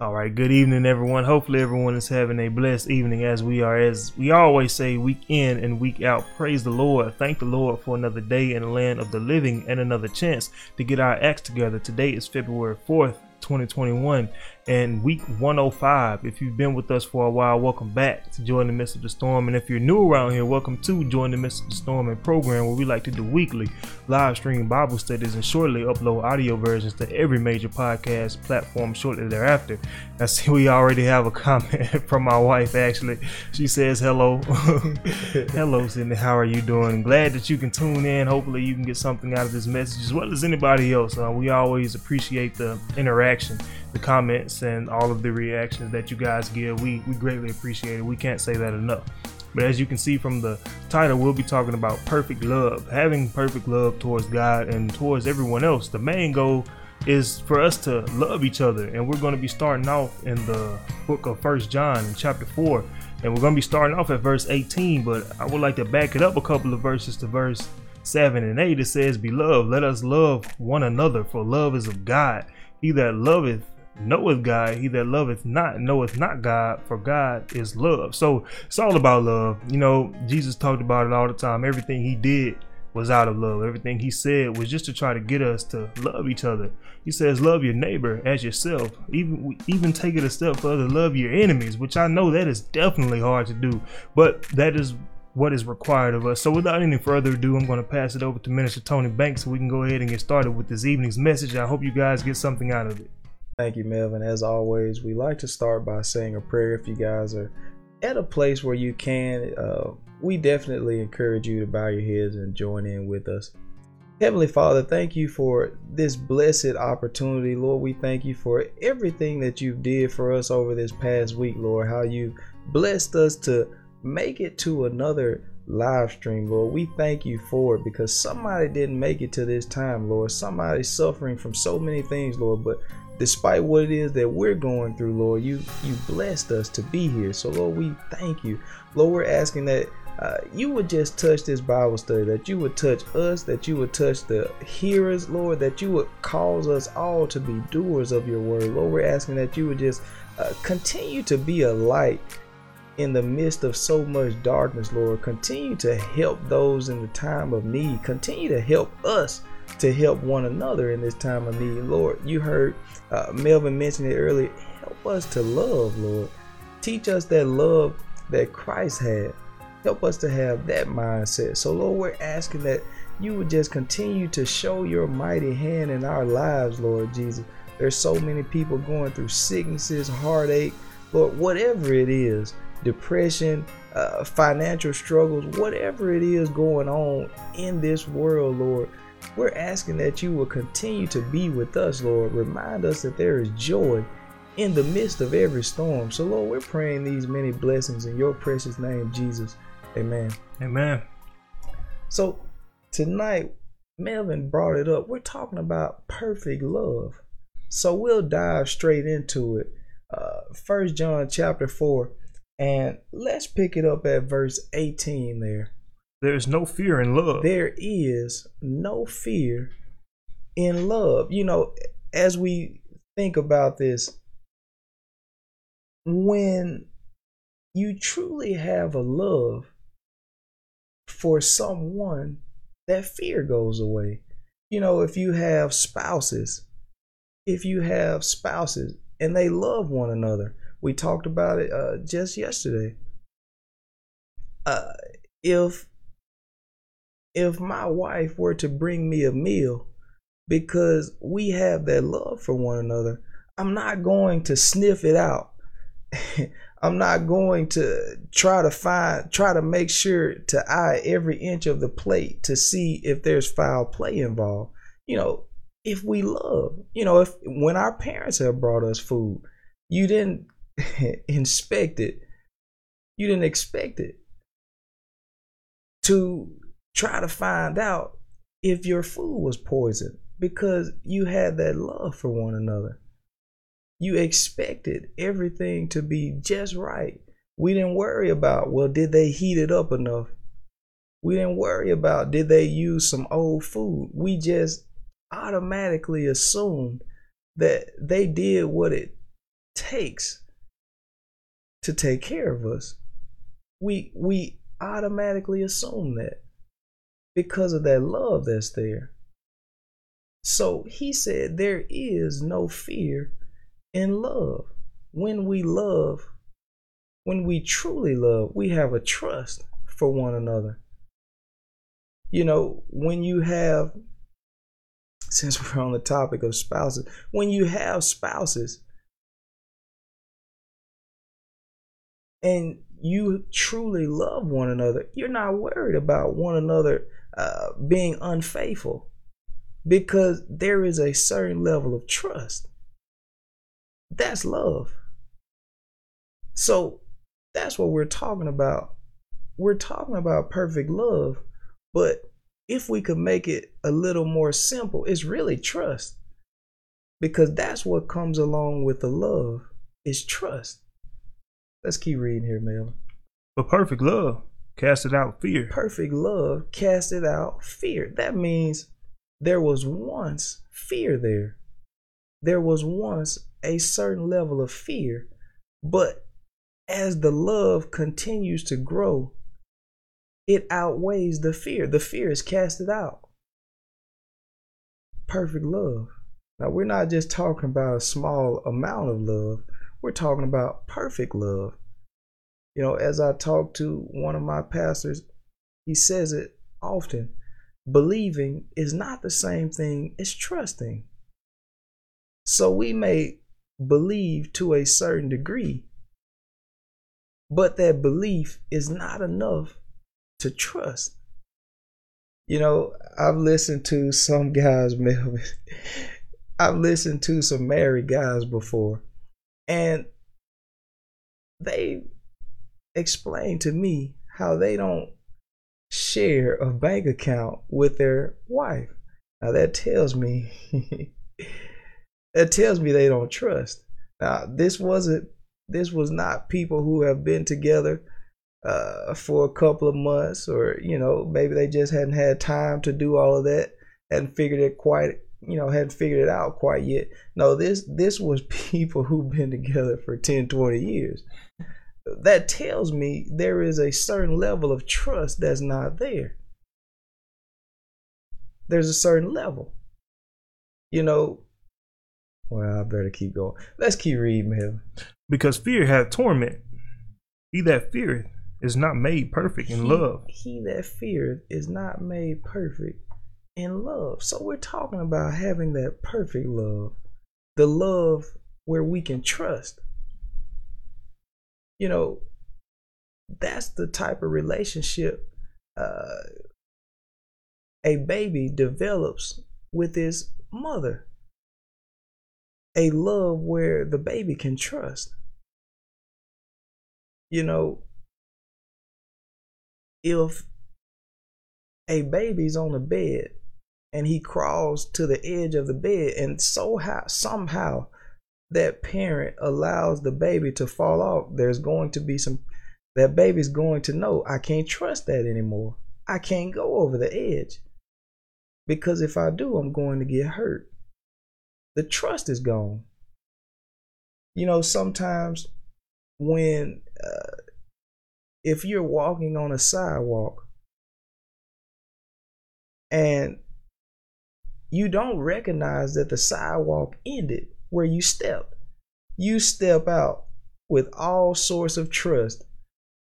All right, good evening, everyone. Hopefully, everyone is having a blessed evening as we are. As we always say, week in and week out, praise the Lord. Thank the Lord for another day in the land of the living and another chance to get our acts together. Today is February 4th, 2021 and week 105. If you've been with us for a while, welcome back to Joy in the Midst of the Storm. And if you're new around here, welcome to Joy in the Midst of the Storm and program where we like to do weekly live stream Bible studies and shortly upload audio versions to every major podcast platform shortly thereafter. I see we already have a comment from my wife actually. She says hello. hello, Sydney. How are you doing? Glad that you can tune in. Hopefully you can get something out of this message as well as anybody else. Uh, we always appreciate the interaction the comments and all of the reactions that you guys give. We, we greatly appreciate it. We can't say that enough. But as you can see from the title, we'll be talking about perfect love, having perfect love towards God and towards everyone else. The main goal is for us to love each other, and we're going to be starting off in the book of First John in chapter four, and we're going to be starting off at verse 18. But I would like to back it up a couple of verses to verse seven and eight. It says, "Beloved, let us love one another, for love is of God. He that loveth knoweth God, he that loveth not knoweth not God, for God is love. So it's all about love. You know, Jesus talked about it all the time. Everything he did was out of love. Everything he said was just to try to get us to love each other. He says, "Love your neighbor as yourself." Even even take it a step further, love your enemies, which I know that is definitely hard to do, but that is what is required of us. So without any further ado, I'm going to pass it over to Minister Tony Banks so we can go ahead and get started with this evening's message. I hope you guys get something out of it. Thank you, Melvin. As always, we like to start by saying a prayer if you guys are at a place where you can. Uh, we definitely encourage you to bow your heads and join in with us. Heavenly Father, thank you for this blessed opportunity, Lord. We thank you for everything that you did for us over this past week, Lord. How you blessed us to make it to another live stream, Lord. We thank you for it because somebody didn't make it to this time, Lord. Somebody's suffering from so many things, Lord, but despite what it is that we're going through, Lord, you you blessed us to be here. So, Lord, we thank you. Lord, we're asking that uh, you would just touch this Bible study, that you would touch us, that you would touch the hearers, Lord, that you would cause us all to be doers of your word. Lord, we're asking that you would just uh, continue to be a light in the midst of so much darkness, Lord. Continue to help those in the time of need. Continue to help us to help one another in this time of need. Lord, you heard uh, Melvin mentioned it earlier. Help us to love, Lord. Teach us that love that Christ had. Help us to have that mindset. So, Lord, we're asking that you would just continue to show your mighty hand in our lives, Lord Jesus. There's so many people going through sicknesses, heartache, Lord, whatever it is, depression, uh, financial struggles, whatever it is going on in this world, Lord. We're asking that you will continue to be with us, Lord. Remind us that there is joy in the midst of every storm. So, Lord, we're praying these many blessings in your precious name, Jesus. Amen. Amen. So, tonight, Melvin brought it up. We're talking about perfect love. So, we'll dive straight into it. Uh, First John chapter 4, and let's pick it up at verse 18 there. There is no fear in love. There is no fear in love. You know, as we think about this, when you truly have a love for someone, that fear goes away. You know, if you have spouses, if you have spouses and they love one another, we talked about it uh, just yesterday. Uh, if if my wife were to bring me a meal because we have that love for one another, I'm not going to sniff it out. I'm not going to try to find, try to make sure to eye every inch of the plate to see if there's foul play involved. You know, if we love, you know, if when our parents have brought us food, you didn't inspect it, you didn't expect it to try to find out if your food was poisoned because you had that love for one another. You expected everything to be just right. We didn't worry about, well, did they heat it up enough? We didn't worry about, did they use some old food? We just automatically assumed that they did what it takes to take care of us. We we automatically assume that because of that love that's there. So he said there is no fear in love. When we love, when we truly love, we have a trust for one another. You know, when you have, since we're on the topic of spouses, when you have spouses and you truly love one another, you're not worried about one another uh, being unfaithful because there is a certain level of trust. That's love. So that's what we're talking about. We're talking about perfect love, but if we could make it a little more simple, it's really trust. Because that's what comes along with the love is trust. Let's keep reading here, Mel. But perfect love casted out fear. Perfect love casted out fear. That means there was once fear there. There was once a certain level of fear, but as the love continues to grow, it outweighs the fear. The fear is casted out. Perfect love. Now, we're not just talking about a small amount of love, we're talking about perfect love. You know, as I talk to one of my pastors, he says it often believing is not the same thing as trusting. So we may believe to a certain degree, but that belief is not enough to trust. You know, I've listened to some guys, Melvin. I've listened to some married guys before, and they explained to me how they don't share a bank account with their wife. Now that tells me that tells me they don't trust. Now this wasn't this was not people who have been together uh, for a couple of months or you know maybe they just hadn't had time to do all of that hadn't figured it quite you know hadn't figured it out quite yet no this this was people who've been together for 10 20 years that tells me there is a certain level of trust that's not there. There's a certain level. You know, well, I better keep going. Let's keep reading here. Because fear hath torment. He that feareth is not made perfect in he, love. He that feareth is not made perfect in love. So we're talking about having that perfect love. The love where we can trust you know, that's the type of relationship uh, a baby develops with his mother. A love where the baby can trust. You know, if a baby's on the bed and he crawls to the edge of the bed and so how, somehow that parent allows the baby to fall off, there's going to be some, that baby's going to know, I can't trust that anymore. I can't go over the edge. Because if I do, I'm going to get hurt. The trust is gone. You know, sometimes when, uh, if you're walking on a sidewalk and you don't recognize that the sidewalk ended where you stepped. You step out with all sorts of trust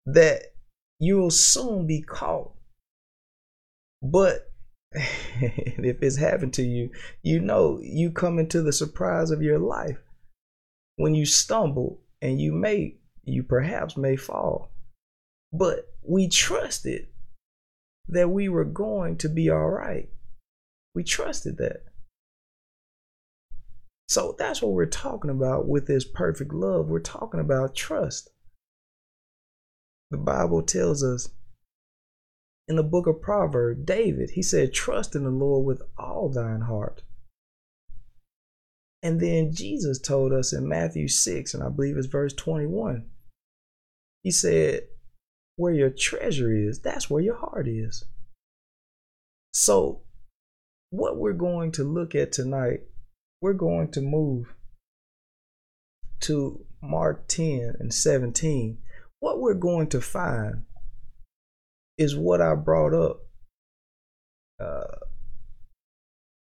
that you'll soon be caught. But if it's happened to you, you know you come into the surprise of your life when you stumble and you may, you perhaps may fall. But we trusted that we were going to be all right. We trusted that. So that's what we're talking about with this perfect love. We're talking about trust. The Bible tells us in the book of Proverbs, David, he said, Trust in the Lord with all thine heart. And then Jesus told us in Matthew 6, and I believe it's verse 21, he said, Where your treasure is, that's where your heart is. So, what we're going to look at tonight we're going to move to Mark 10 and 17, what we're going to find is what I brought up uh,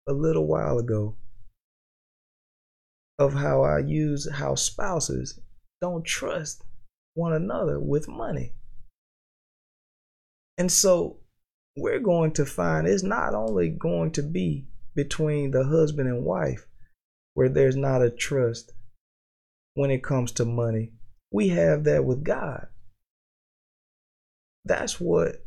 a little while ago of how I use how spouses don't trust one another with money. And so we're going to find it's not only going to be between the husband and wife where there's not a trust when it comes to money. We have that with God. That's what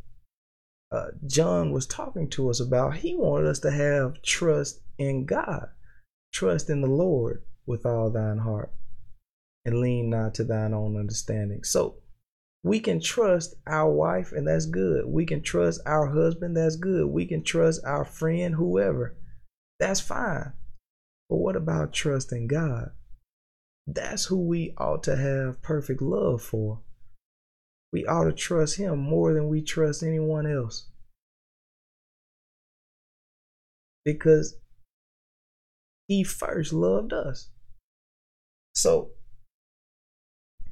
uh, John was talking to us about. He wanted us to have trust in God, trust in the Lord with all thine heart, and lean not to thine own understanding. So we can trust our wife, and that's good. We can trust our husband, that's good. We can trust our friend, whoever, that's fine. But what about trusting God? That's who we ought to have perfect love for. We ought to trust Him more than we trust anyone else. Because He first loved us. So,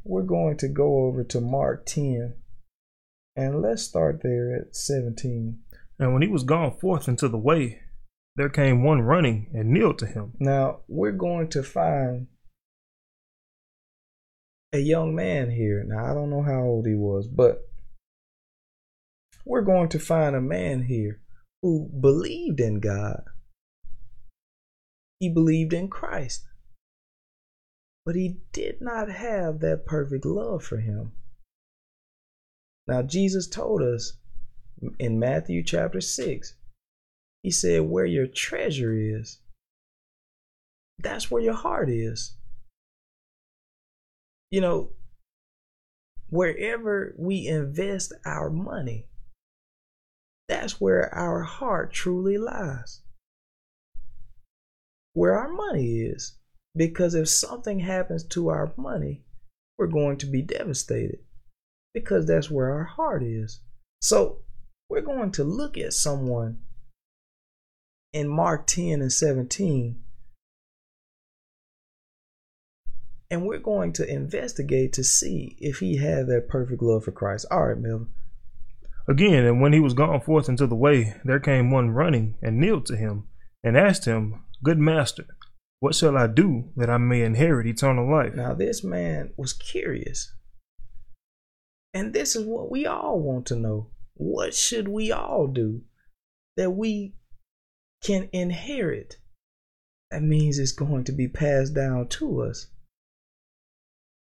we're going to go over to Mark 10 and let's start there at 17. And when he was gone forth into the way, there came one running and kneeled to him. Now, we're going to find a young man here. Now, I don't know how old he was, but we're going to find a man here who believed in God. He believed in Christ. But he did not have that perfect love for him. Now, Jesus told us in Matthew chapter 6, he said, Where your treasure is, that's where your heart is you know, wherever we invest our money, that's where our heart truly lies. Where our money is. Because if something happens to our money, we're going to be devastated. Because that's where our heart is. So we're going to look at someone in Mark 10 and 17 and we're going to investigate to see if he had that perfect love for Christ. All right, Melvin. Again, and when he was gone forth into the way, there came one running and kneeled to him and asked him, Good master, what shall I do that I may inherit eternal life? Now, this man was curious. And this is what we all want to know. What should we all do that we can inherit? That means it's going to be passed down to us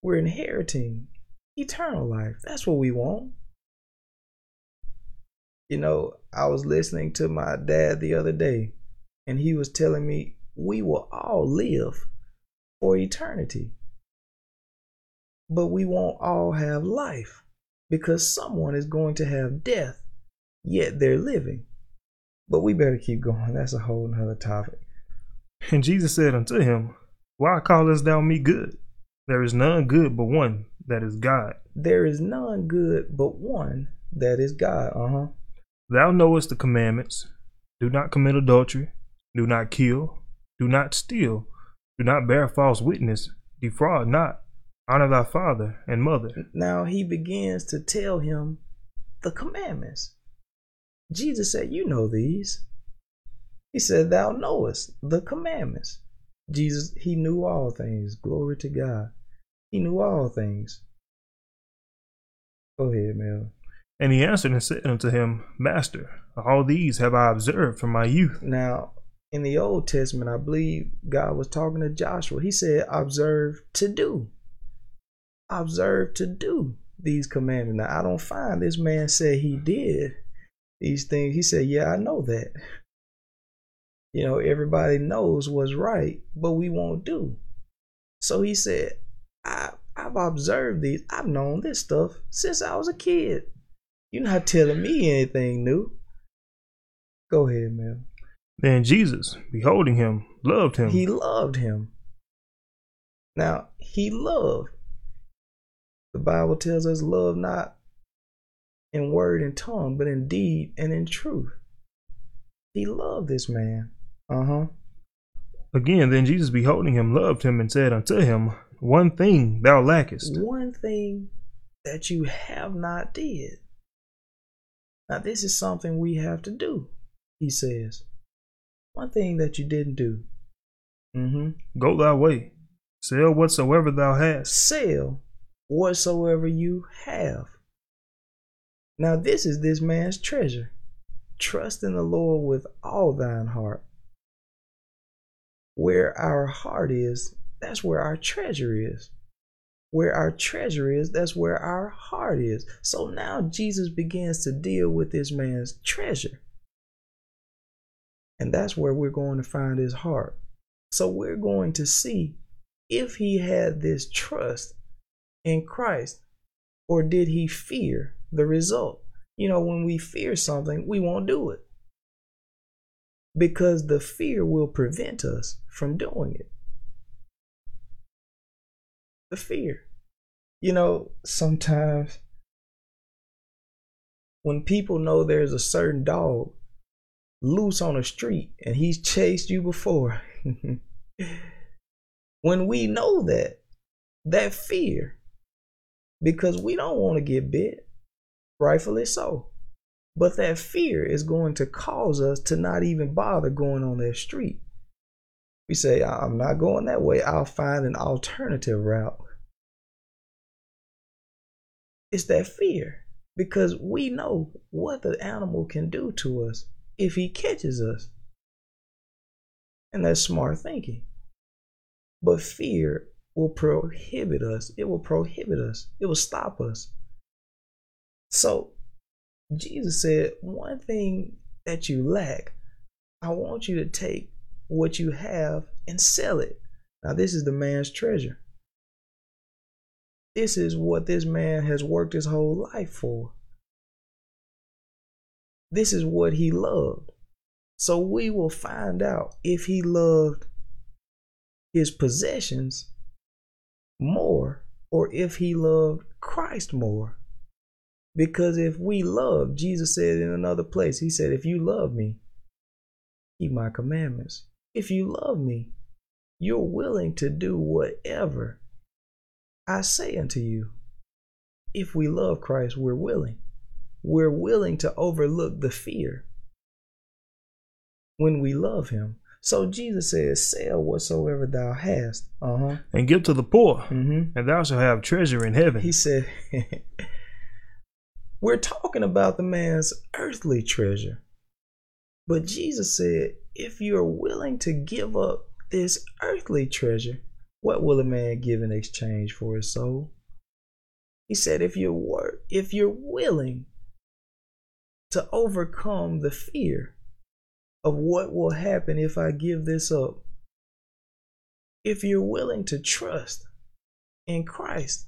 we're inheriting eternal life. That's what we want. You know, I was listening to my dad the other day, and he was telling me we will all live for eternity. But we won't all have life because someone is going to have death, yet they're living. But we better keep going. That's a whole nother topic. And Jesus said unto him, Why callest thou me good? There is none good but one, that is God. There is none good but one, that is God. Uh huh. Thou knowest the commandments do not commit adultery, do not kill, do not steal, do not bear false witness, defraud not, honor thy father and mother. Now he begins to tell him the commandments. Jesus said, You know these. He said, Thou knowest the commandments. Jesus, he knew all things. Glory to God. He knew all things. Go ahead, Mel. And he answered and said unto him, Master, all these have I observed from my youth. Now, in the Old Testament, I believe God was talking to Joshua. He said, Observe to do. Observe to do these commandments. Now, I don't find this man said he did these things. He said, Yeah, I know that. You know, everybody knows what's right, but we won't do. So he said, I, I've observed these. I've known this stuff since I was a kid. You're not telling me anything new. Go ahead, man. Then Jesus, beholding him, loved him. He loved him. Now, he loved. The Bible tells us love not in word and tongue, but in deed and in truth. He loved this man. Uh huh. Again, then Jesus, beholding him, loved him and said unto him, One thing thou lackest. One thing that you have not did. Now, this is something we have to do, he says. One thing that you didn't do. Mm-hmm. Go thy way. Sell whatsoever thou hast. Sell whatsoever you have. Now, this is this man's treasure. Trust in the Lord with all thine heart. Where our heart is, that's where our treasure is. Where our treasure is, that's where our heart is. So now Jesus begins to deal with this man's treasure. And that's where we're going to find his heart. So we're going to see if he had this trust in Christ or did he fear the result. You know, when we fear something, we won't do it because the fear will prevent us from doing it. The fear. You know, sometimes when people know there's a certain dog loose on the street and he's chased you before, when we know that, that fear, because we don't want to get bit, rightfully so. But that fear is going to cause us to not even bother going on that street. We say, I'm not going that way. I'll find an alternative route. It's that fear because we know what the animal can do to us if he catches us. And that's smart thinking. But fear will prohibit us. It will prohibit us. It will stop us. So Jesus said, One thing that you lack, I want you to take what you have and sell it. Now, this is the man's treasure. This is what this man has worked his whole life for. This is what he loved. So we will find out if he loved his possessions more or if he loved Christ more. Because if we love, Jesus said in another place, He said, If you love me, keep my commandments. If you love me, you're willing to do whatever I say unto you. If we love Christ, we're willing. We're willing to overlook the fear when we love Him. So Jesus says, Sell whatsoever thou hast, uh-huh. and give to the poor, mm-hmm. and thou shalt have treasure in heaven. He said, We're talking about the man's earthly treasure. But Jesus said, if you're willing to give up this earthly treasure, what will a man give in exchange for his soul? He said, if you're wor- if you're willing to overcome the fear of what will happen if I give this up, if you're willing to trust in Christ,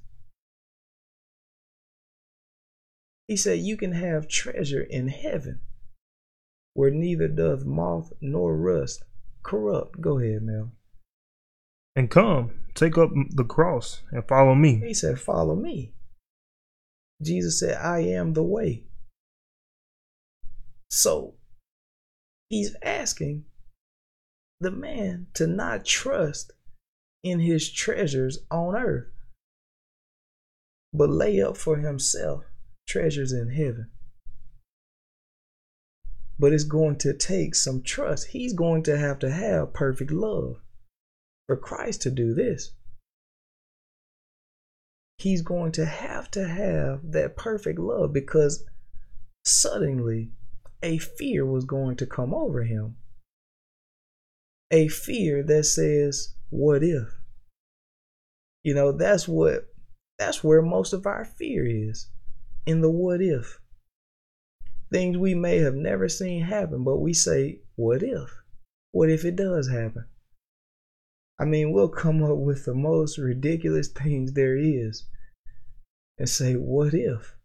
He said, You can have treasure in heaven where neither doth moth nor rust corrupt. Go ahead, Mel. And come, take up the cross and follow me. He said, Follow me. Jesus said, I am the way. So he's asking the man to not trust in his treasures on earth, but lay up for himself treasures in heaven. But it's going to take some trust. He's going to have to have perfect love for Christ to do this. He's going to have to have that perfect love because suddenly a fear was going to come over him. A fear that says, What if? You know, that's what that's where most of our fear is in the what if. Things we may have never seen happen, but we say, what if? What if it does happen? I mean, we'll come up with the most ridiculous things there is and say, what if?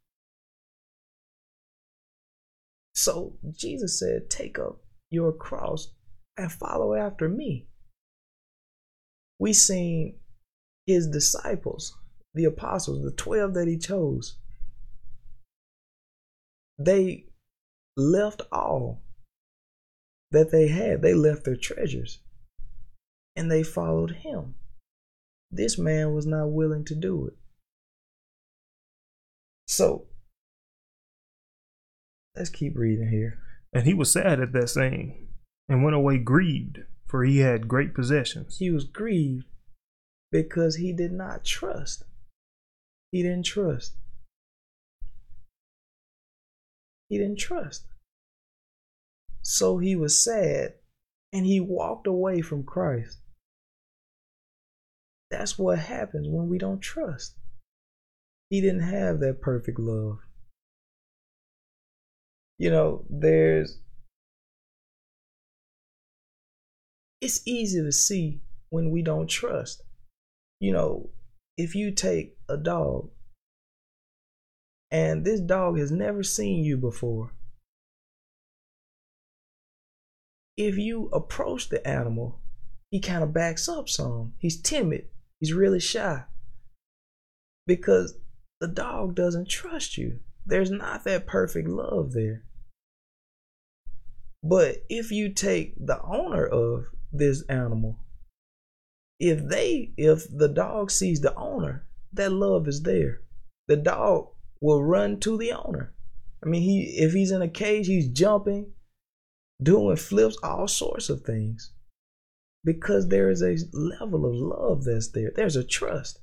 So Jesus said, take up your cross and follow after me. We seen his disciples, the apostles, the 12 that he chose, they left all that they had. They left their treasures and they followed him. this man was not willing to do it. So let's keep reading here. And he was sad at that saying, and went away grieved, for he had great possessions. He was grieved because he did not trust. He didn't trust. He didn't trust. So he was sad and he walked away from Christ. That's what happens when we don't trust. He didn't have that perfect love. You know, there's. It's easy to see when we don't trust. You know, if you take a dog and this dog has never seen you before, if you approach the animal, he kind of backs up some. He's timid. He's really shy because the dog doesn't trust you. There's not that perfect love there. But if you take the owner of this animal, if they if the dog sees the owner, that love is there. The dog will run to the owner. I mean, he if he's in a cage, he's jumping, doing flips, all sorts of things. Because there is a level of love that's there. There's a trust.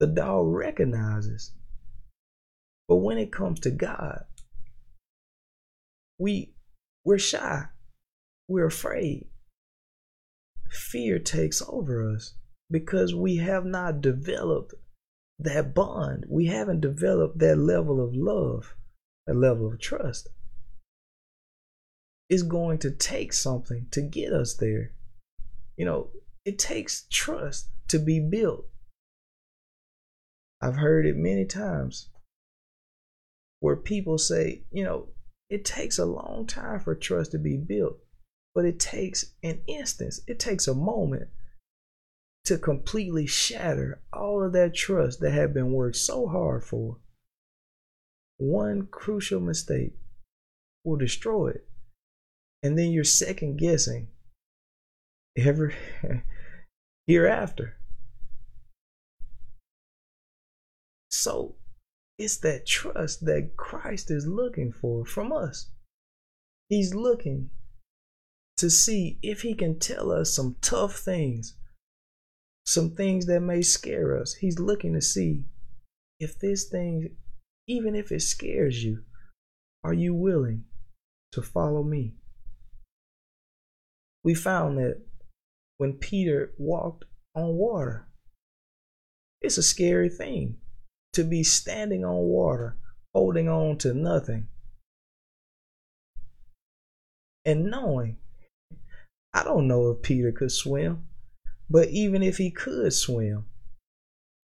The dog recognizes. But when it comes to God, we we're shy. We're afraid. Fear takes over us because we have not developed that bond. We haven't developed that level of love, that level of trust. It's going to take something to get us there. You know, it takes trust to be built. I've heard it many times where people say, you know, it takes a long time for trust to be built, but it takes an instance, it takes a moment to completely shatter all of that trust that had been worked so hard for. One crucial mistake will destroy it. And then you're second guessing every hereafter. So it's that trust that Christ is looking for from us. He's looking to see if he can tell us some tough things, some things that may scare us. He's looking to see if this thing, even if it scares you, are you willing to follow me? We found that when Peter walked on water, it's a scary thing to be standing on water, holding on to nothing, and knowing. I don't know if Peter could swim, but even if he could swim,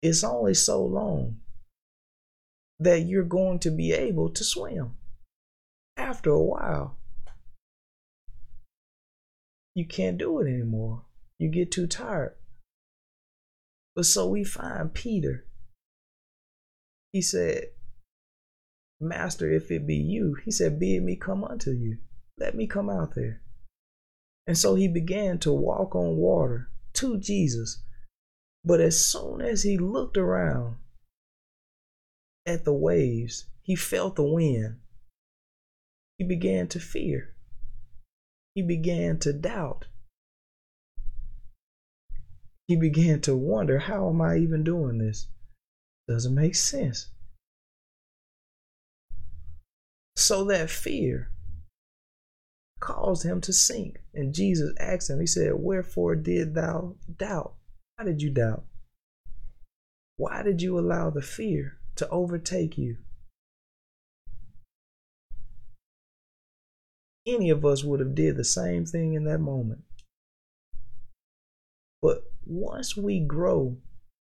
it's only so long that you're going to be able to swim. After a while, you can't do it anymore. You get too tired. But so we find Peter he said, Master, if it be you, he said, Bid me come unto you. Let me come out there. And so he began to walk on water to Jesus. But as soon as he looked around at the waves, he felt the wind. He began to fear. He began to doubt. He began to wonder, how am I even doing this? Doesn't make sense. So that fear caused him to sink. And Jesus asked him, He said, Wherefore did thou doubt? Why did you doubt? Why did you allow the fear to overtake you? Any of us would have did the same thing in that moment. But once we grow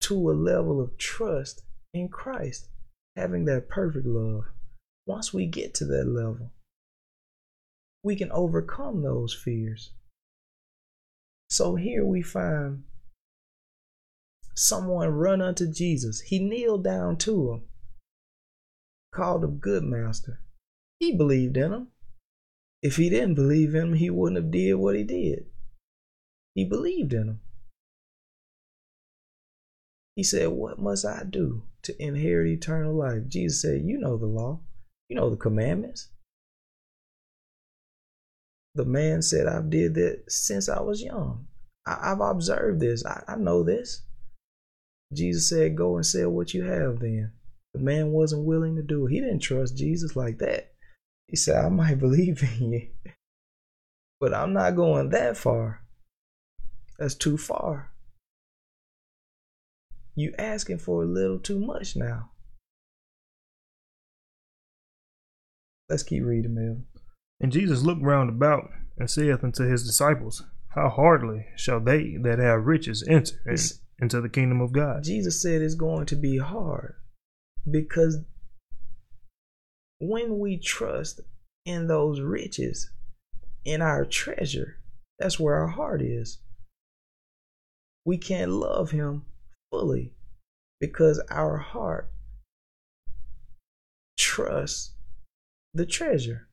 to a level of trust in Christ, having that perfect love. Once we get to that level, we can overcome those fears. So here we find someone run unto Jesus. He kneeled down to him, called him good master. He believed in him. If he didn't believe in him, he wouldn't have did what he did. He believed in him. He said, What must I do to inherit eternal life? Jesus said, You know the law, you know the commandments. The man said, I've did that since I was young. I, have observed this. I, I know this. Jesus said, Go and sell what you have then. The man wasn't willing to do it. He didn't trust Jesus like that. He said, I might believe in you, but I'm not going that far. That's too far. You asking for a little too much now. Let's keep reading, Mel. And Jesus looked round about and saith unto his disciples, How hardly shall they that have riches enter in, into the kingdom of God? Jesus said it's going to be hard because when we trust in those riches, in our treasure, that's where our heart is. We can't love Him fully because our heart trusts the treasure.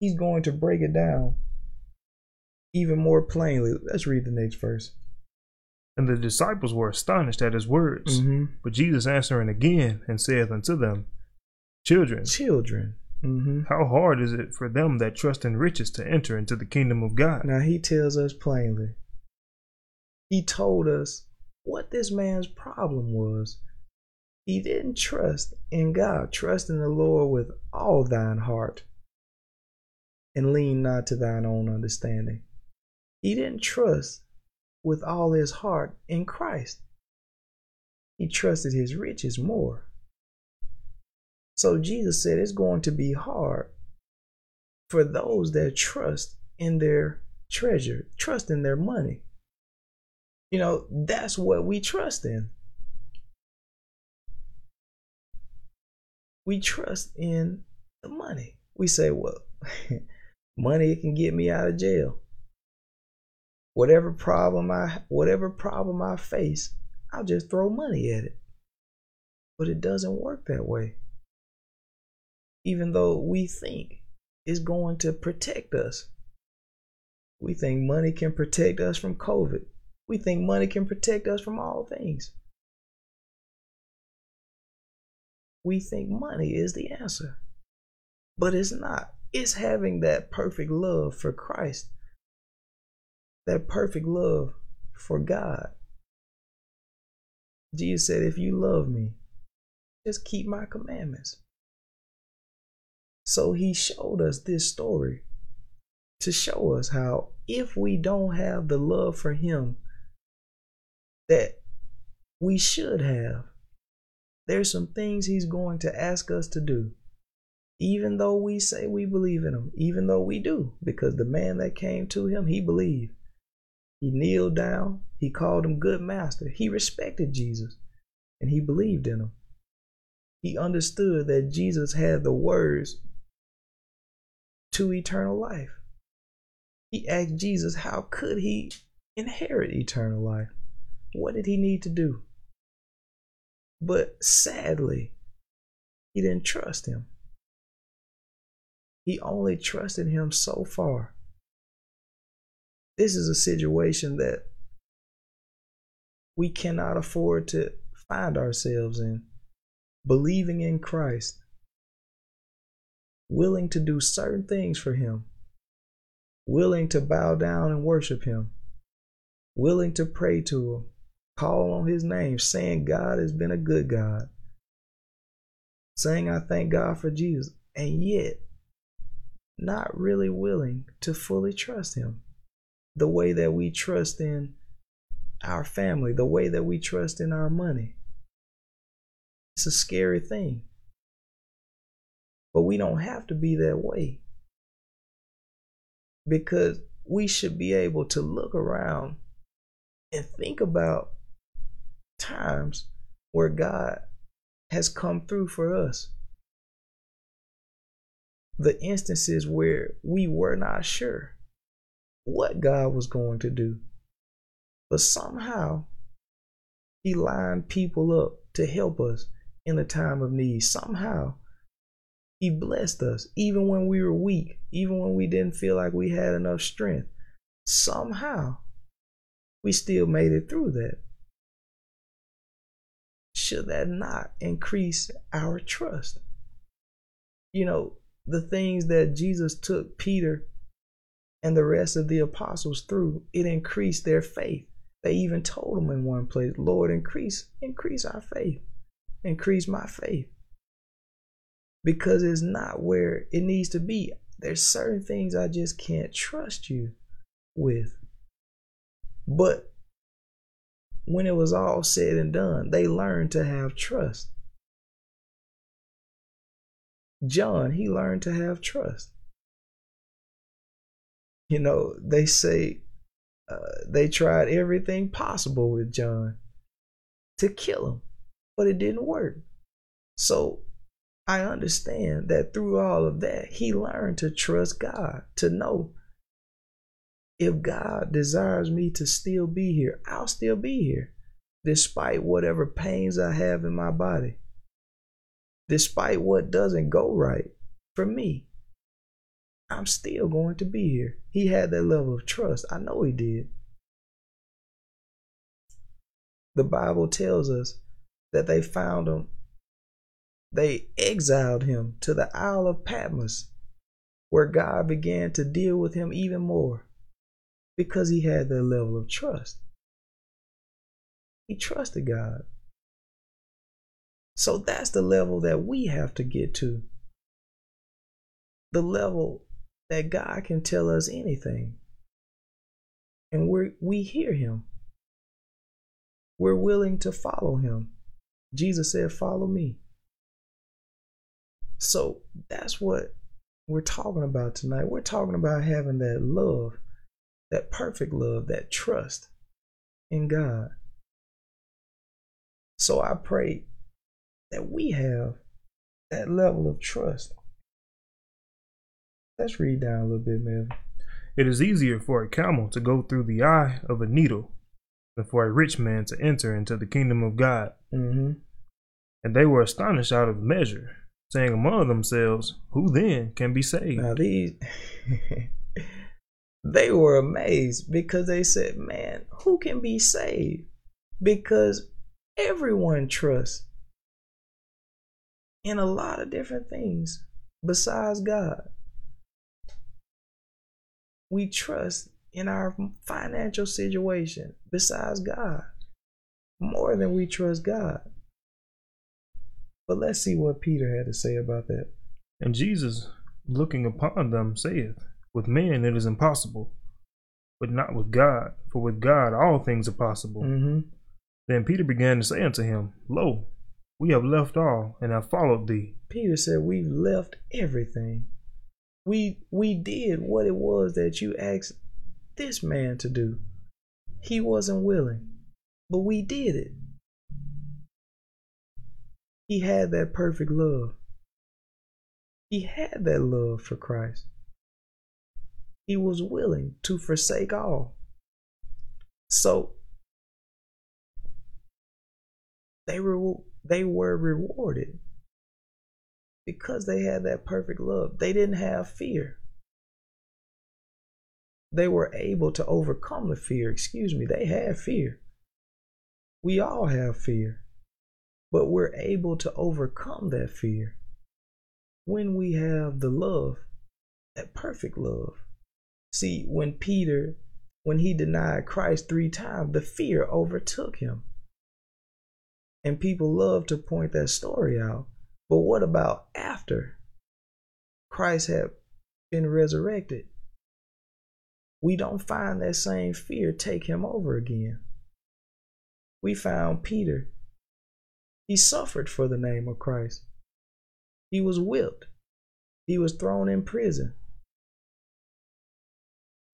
He's going to break it down even more plainly. Let's read the next verse. And the disciples were astonished at his words. Mm-hmm. But Jesus answering again and saith unto them, Children, children, mm-hmm. how hard is it for them that trust in riches to enter into the kingdom of God? Now he tells us plainly. He told us what this man's problem was. He didn't trust in God. Trust in the Lord with all thine heart and lean not to thine own understanding. He didn't trust with all his heart in Christ. He trusted his riches more. So Jesus said it's going to be hard for those that trust in their treasure, trust in their money. You know, that's what we trust in. We trust in the money. We say, well, money can get me out of jail. Whatever problem I whatever problem I face, I'll just throw money at it. But it doesn't work that way. Even though we think it's going to protect us. We think money can protect us from COVID. We think money can protect us from all things. We think money is the answer, but it's not. It's having that perfect love for Christ, that perfect love for God. Jesus said, If you love me, just keep my commandments. So he showed us this story to show us how if we don't have the love for him that we should have. There's some things he's going to ask us to do. Even though we say we believe in him, even though we do, because the man that came to him, he believed. He kneeled down, he called him good master. He respected Jesus and he believed in him. He understood that Jesus had the words to eternal life. He asked Jesus, how could he inherit eternal life? What did he need to do? But sadly, he didn't trust him. He only trusted him so far. This is a situation that we cannot afford to find ourselves in. Believing in Christ, willing to do certain things for Him, willing to bow down and worship Him, willing to pray to Him, call on his name, saying God has been a good God, saying I thank God for Jesus, and yet not really willing to fully trust him the way that we trust in our family, the way that we trust in our money. It's a scary thing. But we don't have to be that way because we should be able to look around and think about times where God has come through for us. The instances where we were not sure what God was going to do, but somehow He lined people up to help us in the time of need. Somehow He blessed us, even when we were weak, even when we didn't feel like we had enough strength. Somehow we still made it through that. Should that not increase our trust? You know, the things that Jesus took Peter and the rest of the apostles through, it increased their faith. They even told them in one place, Lord, increase, increase our faith, increase my faith. Because it's not where it needs to be. There's certain things I just can't trust you with. But when it was all said and done, they learned to have trust. John, he learned to have trust. You know, they say uh, they tried everything possible with John to kill him, but it didn't work. So I understand that through all of that, he learned to trust God, to know if God desires me to still be here, I'll still be here, despite whatever pains I have in my body, despite what doesn't go right for me. I'm still going to be here. He had that level of trust. I know he did. The Bible tells us that they found him, they exiled him to the Isle of Patmos, where God began to deal with him even more because he had that level of trust. He trusted God. So that's the level that we have to get to. The level that God can tell us anything. And we we hear him. We're willing to follow him. Jesus said, Follow me. So that's what we're talking about tonight. We're talking about having that love, that perfect love, that trust in God. So I pray that we have that level of trust Let's read down a little bit, man. It is easier for a camel to go through the eye of a needle than for a rich man to enter into the kingdom of God. Mm-hmm. And they were astonished out of measure, saying among themselves, Who then can be saved? Now these they were amazed because they said, Man, who can be saved? Because everyone trusts in a lot of different things besides God we trust in our financial situation besides God more than we trust God. But let's see what Peter had to say about that. And Jesus, looking upon them, saith, With men it is impossible, but not with God, for with God all things are possible. Mm-hmm. Then Peter began to say unto him, Lo, we have left all and have followed thee. Peter said, We've left everything we we did what it was that you asked this man to do. He wasn't willing, but we did it. He had that perfect love. He had that love for Christ. He was willing to forsake all. So they were they were rewarded because they had that perfect love. They didn't have fear. They were able to overcome the fear. Excuse me, they had fear. We all have fear, but we're able to overcome that fear when we have the love, that perfect love. See, when Peter, when he denied Christ three times, the fear overtook him. And people love to point that story out. But what about after Christ had been resurrected? We don't find that same fear take him over again. We found Peter. He suffered for the name of Christ. He was whipped. He was thrown in prison.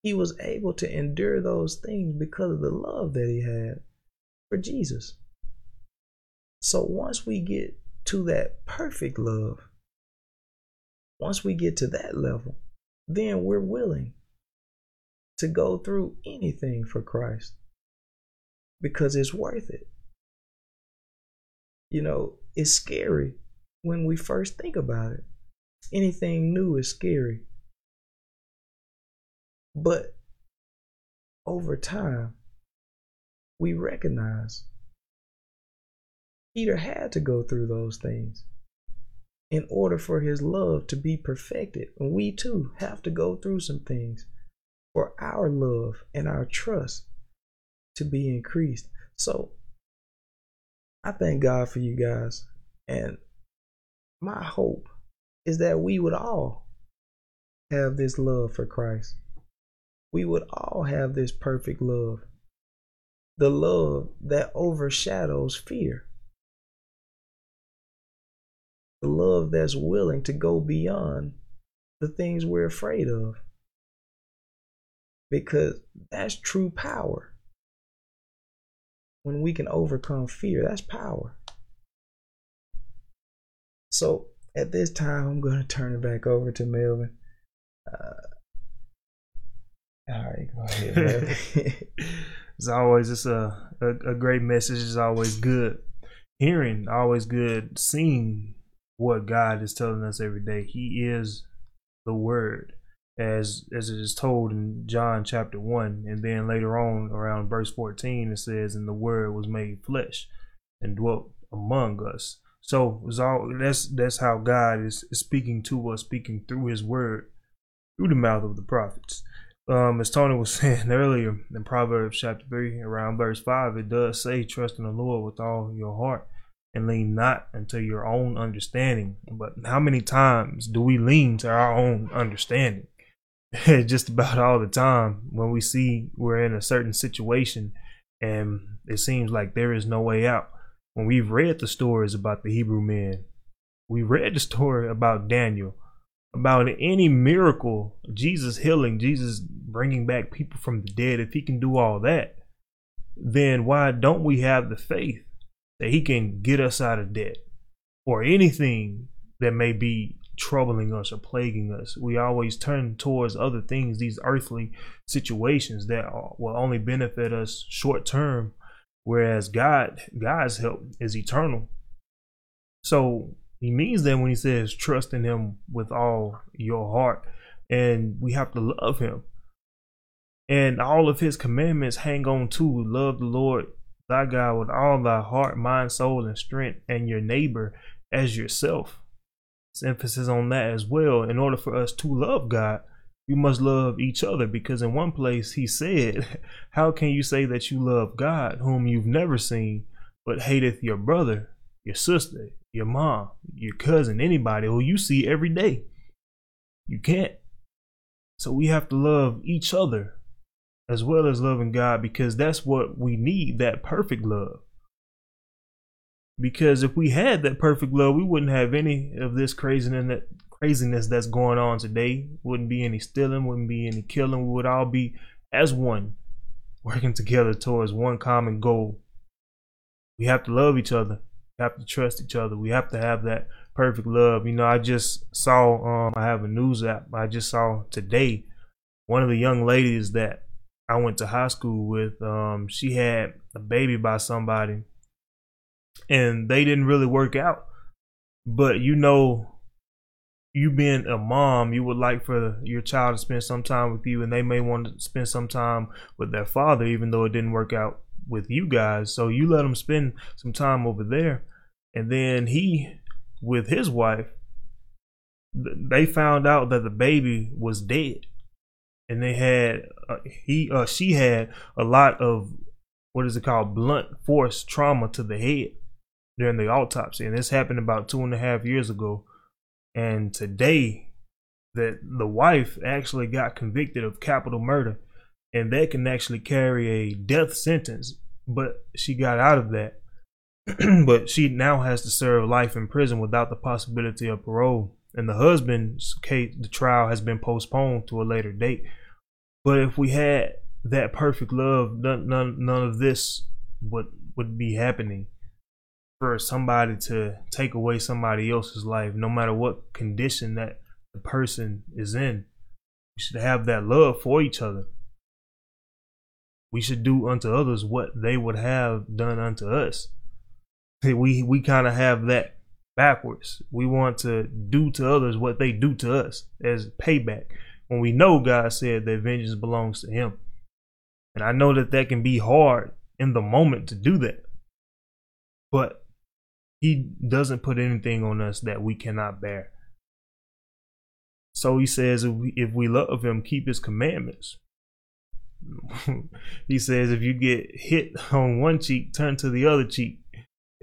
He was able to endure those things because of the love that he had for Jesus. So once we get to that perfect love, once we get to that level, then we're willing to go through anything for Christ because it's worth it. You know, it's scary when we first think about it. Anything new is scary. But over time, we recognize Peter had to go through those things in order for his love to be perfected. And we too have to go through some things for our love and our trust to be increased. So I thank God for you guys. And my hope is that we would all have this love for Christ. We would all have this perfect love. The love that overshadows fear. The love that's willing to go beyond the things we're afraid of. Because that's true power. When we can overcome fear, that's power. So at this time, I'm going to turn it back over to Melvin. Uh, all right, go ahead. it's always it's a, a, a great message. Is always good hearing. Always good seeing what God is telling us every day. He is the Word, as as it is told in John chapter one, and then later on around verse fourteen, it says, "And the Word was made flesh and dwelt among us." So it's all that's that's how God is, is speaking to us, speaking through His Word, through the mouth of the prophets. Um, as Tony was saying earlier in Proverbs chapter three, around verse five, it does say, "Trust in the Lord with all your heart." and lean not unto your own understanding. But how many times do we lean to our own understanding? Just about all the time when we see we're in a certain situation and it seems like there is no way out. When we've read the stories about the Hebrew men, we read the story about Daniel, about any miracle, Jesus healing, Jesus bringing back people from the dead, if he can do all that, then why don't we have the faith that he can get us out of debt or anything that may be troubling us or plaguing us. We always turn towards other things, these earthly situations that will only benefit us short term, whereas God, God's help is eternal. So he means that when he says trust in him with all your heart, and we have to love him. And all of his commandments hang on to love the Lord thy God with all thy heart, mind, soul, and strength, and your neighbor as yourself. It's emphasis on that as well. In order for us to love God, we must love each other because in one place he said, How can you say that you love God, whom you've never seen, but hateth your brother, your sister, your mom, your cousin, anybody who you see every day? You can't. So we have to love each other as well as loving God because that's what we need that perfect love. Because if we had that perfect love, we wouldn't have any of this craziness that craziness that's going on today. Wouldn't be any stealing, wouldn't be any killing. We would all be as one, working together towards one common goal. We have to love each other. Have to trust each other. We have to have that perfect love. You know, I just saw um I have a news app. I just saw today one of the young ladies that I went to high school with, um, she had a baby by somebody, and they didn't really work out. But you know, you being a mom, you would like for your child to spend some time with you, and they may want to spend some time with their father, even though it didn't work out with you guys. So you let them spend some time over there, and then he, with his wife, they found out that the baby was dead and they had uh, he uh, she had a lot of what is it called blunt force trauma to the head during the autopsy, and this happened about two and a half years ago. And today, that the wife actually got convicted of capital murder, and that can actually carry a death sentence. But she got out of that. but she now has to serve life in prison without the possibility of parole. And the husband's case, the trial has been postponed to a later date. But if we had that perfect love, none none, none of this would would be happening. For somebody to take away somebody else's life, no matter what condition that the person is in, we should have that love for each other. We should do unto others what they would have done unto us. We we kind of have that backwards. We want to do to others what they do to us as payback when we know God said that vengeance belongs to Him. And I know that that can be hard in the moment to do that. But he doesn't put anything on us that we cannot bear. So he says, if we, if we love him, keep his commandments. he says, if you get hit on one cheek, turn to the other cheek.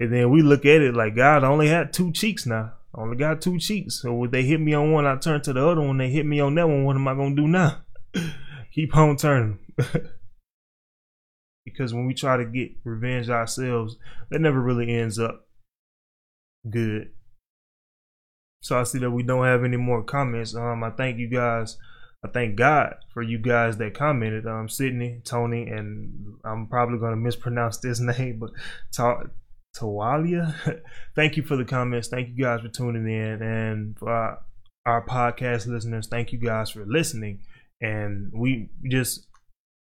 And then we look at it like God I only had two cheeks now. I only got two cheeks. So if they hit me on one, I turn to the other one. They hit me on that one. What am I gonna do now? Keep on turning. because when we try to get revenge ourselves, that never really ends up good. So I see that we don't have any more comments. Um, I thank you guys. I thank God for you guys that commented. Um, Sydney, Tony, and I'm probably gonna mispronounce this name, but Ta- Tawalia. thank you for the comments. Thank you guys for tuning in, and for our, podcast listeners, thank you guys for listening. And we just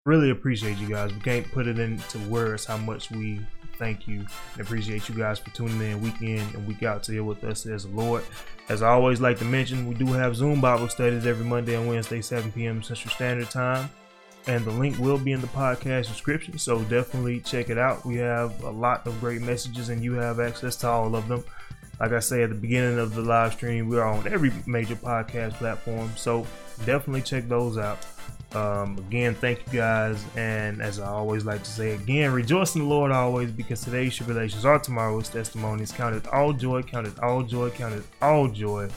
really appreciate you guys. We can't put it into words how much we thank you and appreciate you guys for tuning in week in and week out to here with us as the Lord. As I always like to mention, we do have Zoom Bible studies every Monday and Wednesday, 7 p.m. Central Standard Time. And the link will be in the podcast description, so definitely check it out. We have a lot of great messages, and you have access to all of them. Like I say at the beginning of the live stream, we are on every major podcast platform, so definitely check those out. Um, again, thank you guys. And as I always like to say again, rejoice in the Lord always because today's tribulations are tomorrow's testimonies. Count it all joy, count it all joy, count it all joy.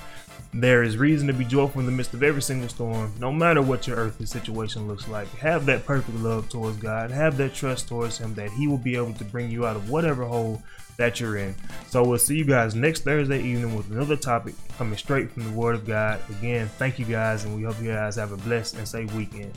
There is reason to be joyful in the midst of every single storm, no matter what your earthly situation looks like. Have that perfect love towards God, have that trust towards Him that He will be able to bring you out of whatever hole that you're in. So we'll see you guys next Thursday evening with another topic coming straight from the Word of God. Again, thank you guys, and we hope you guys have a blessed and safe weekend.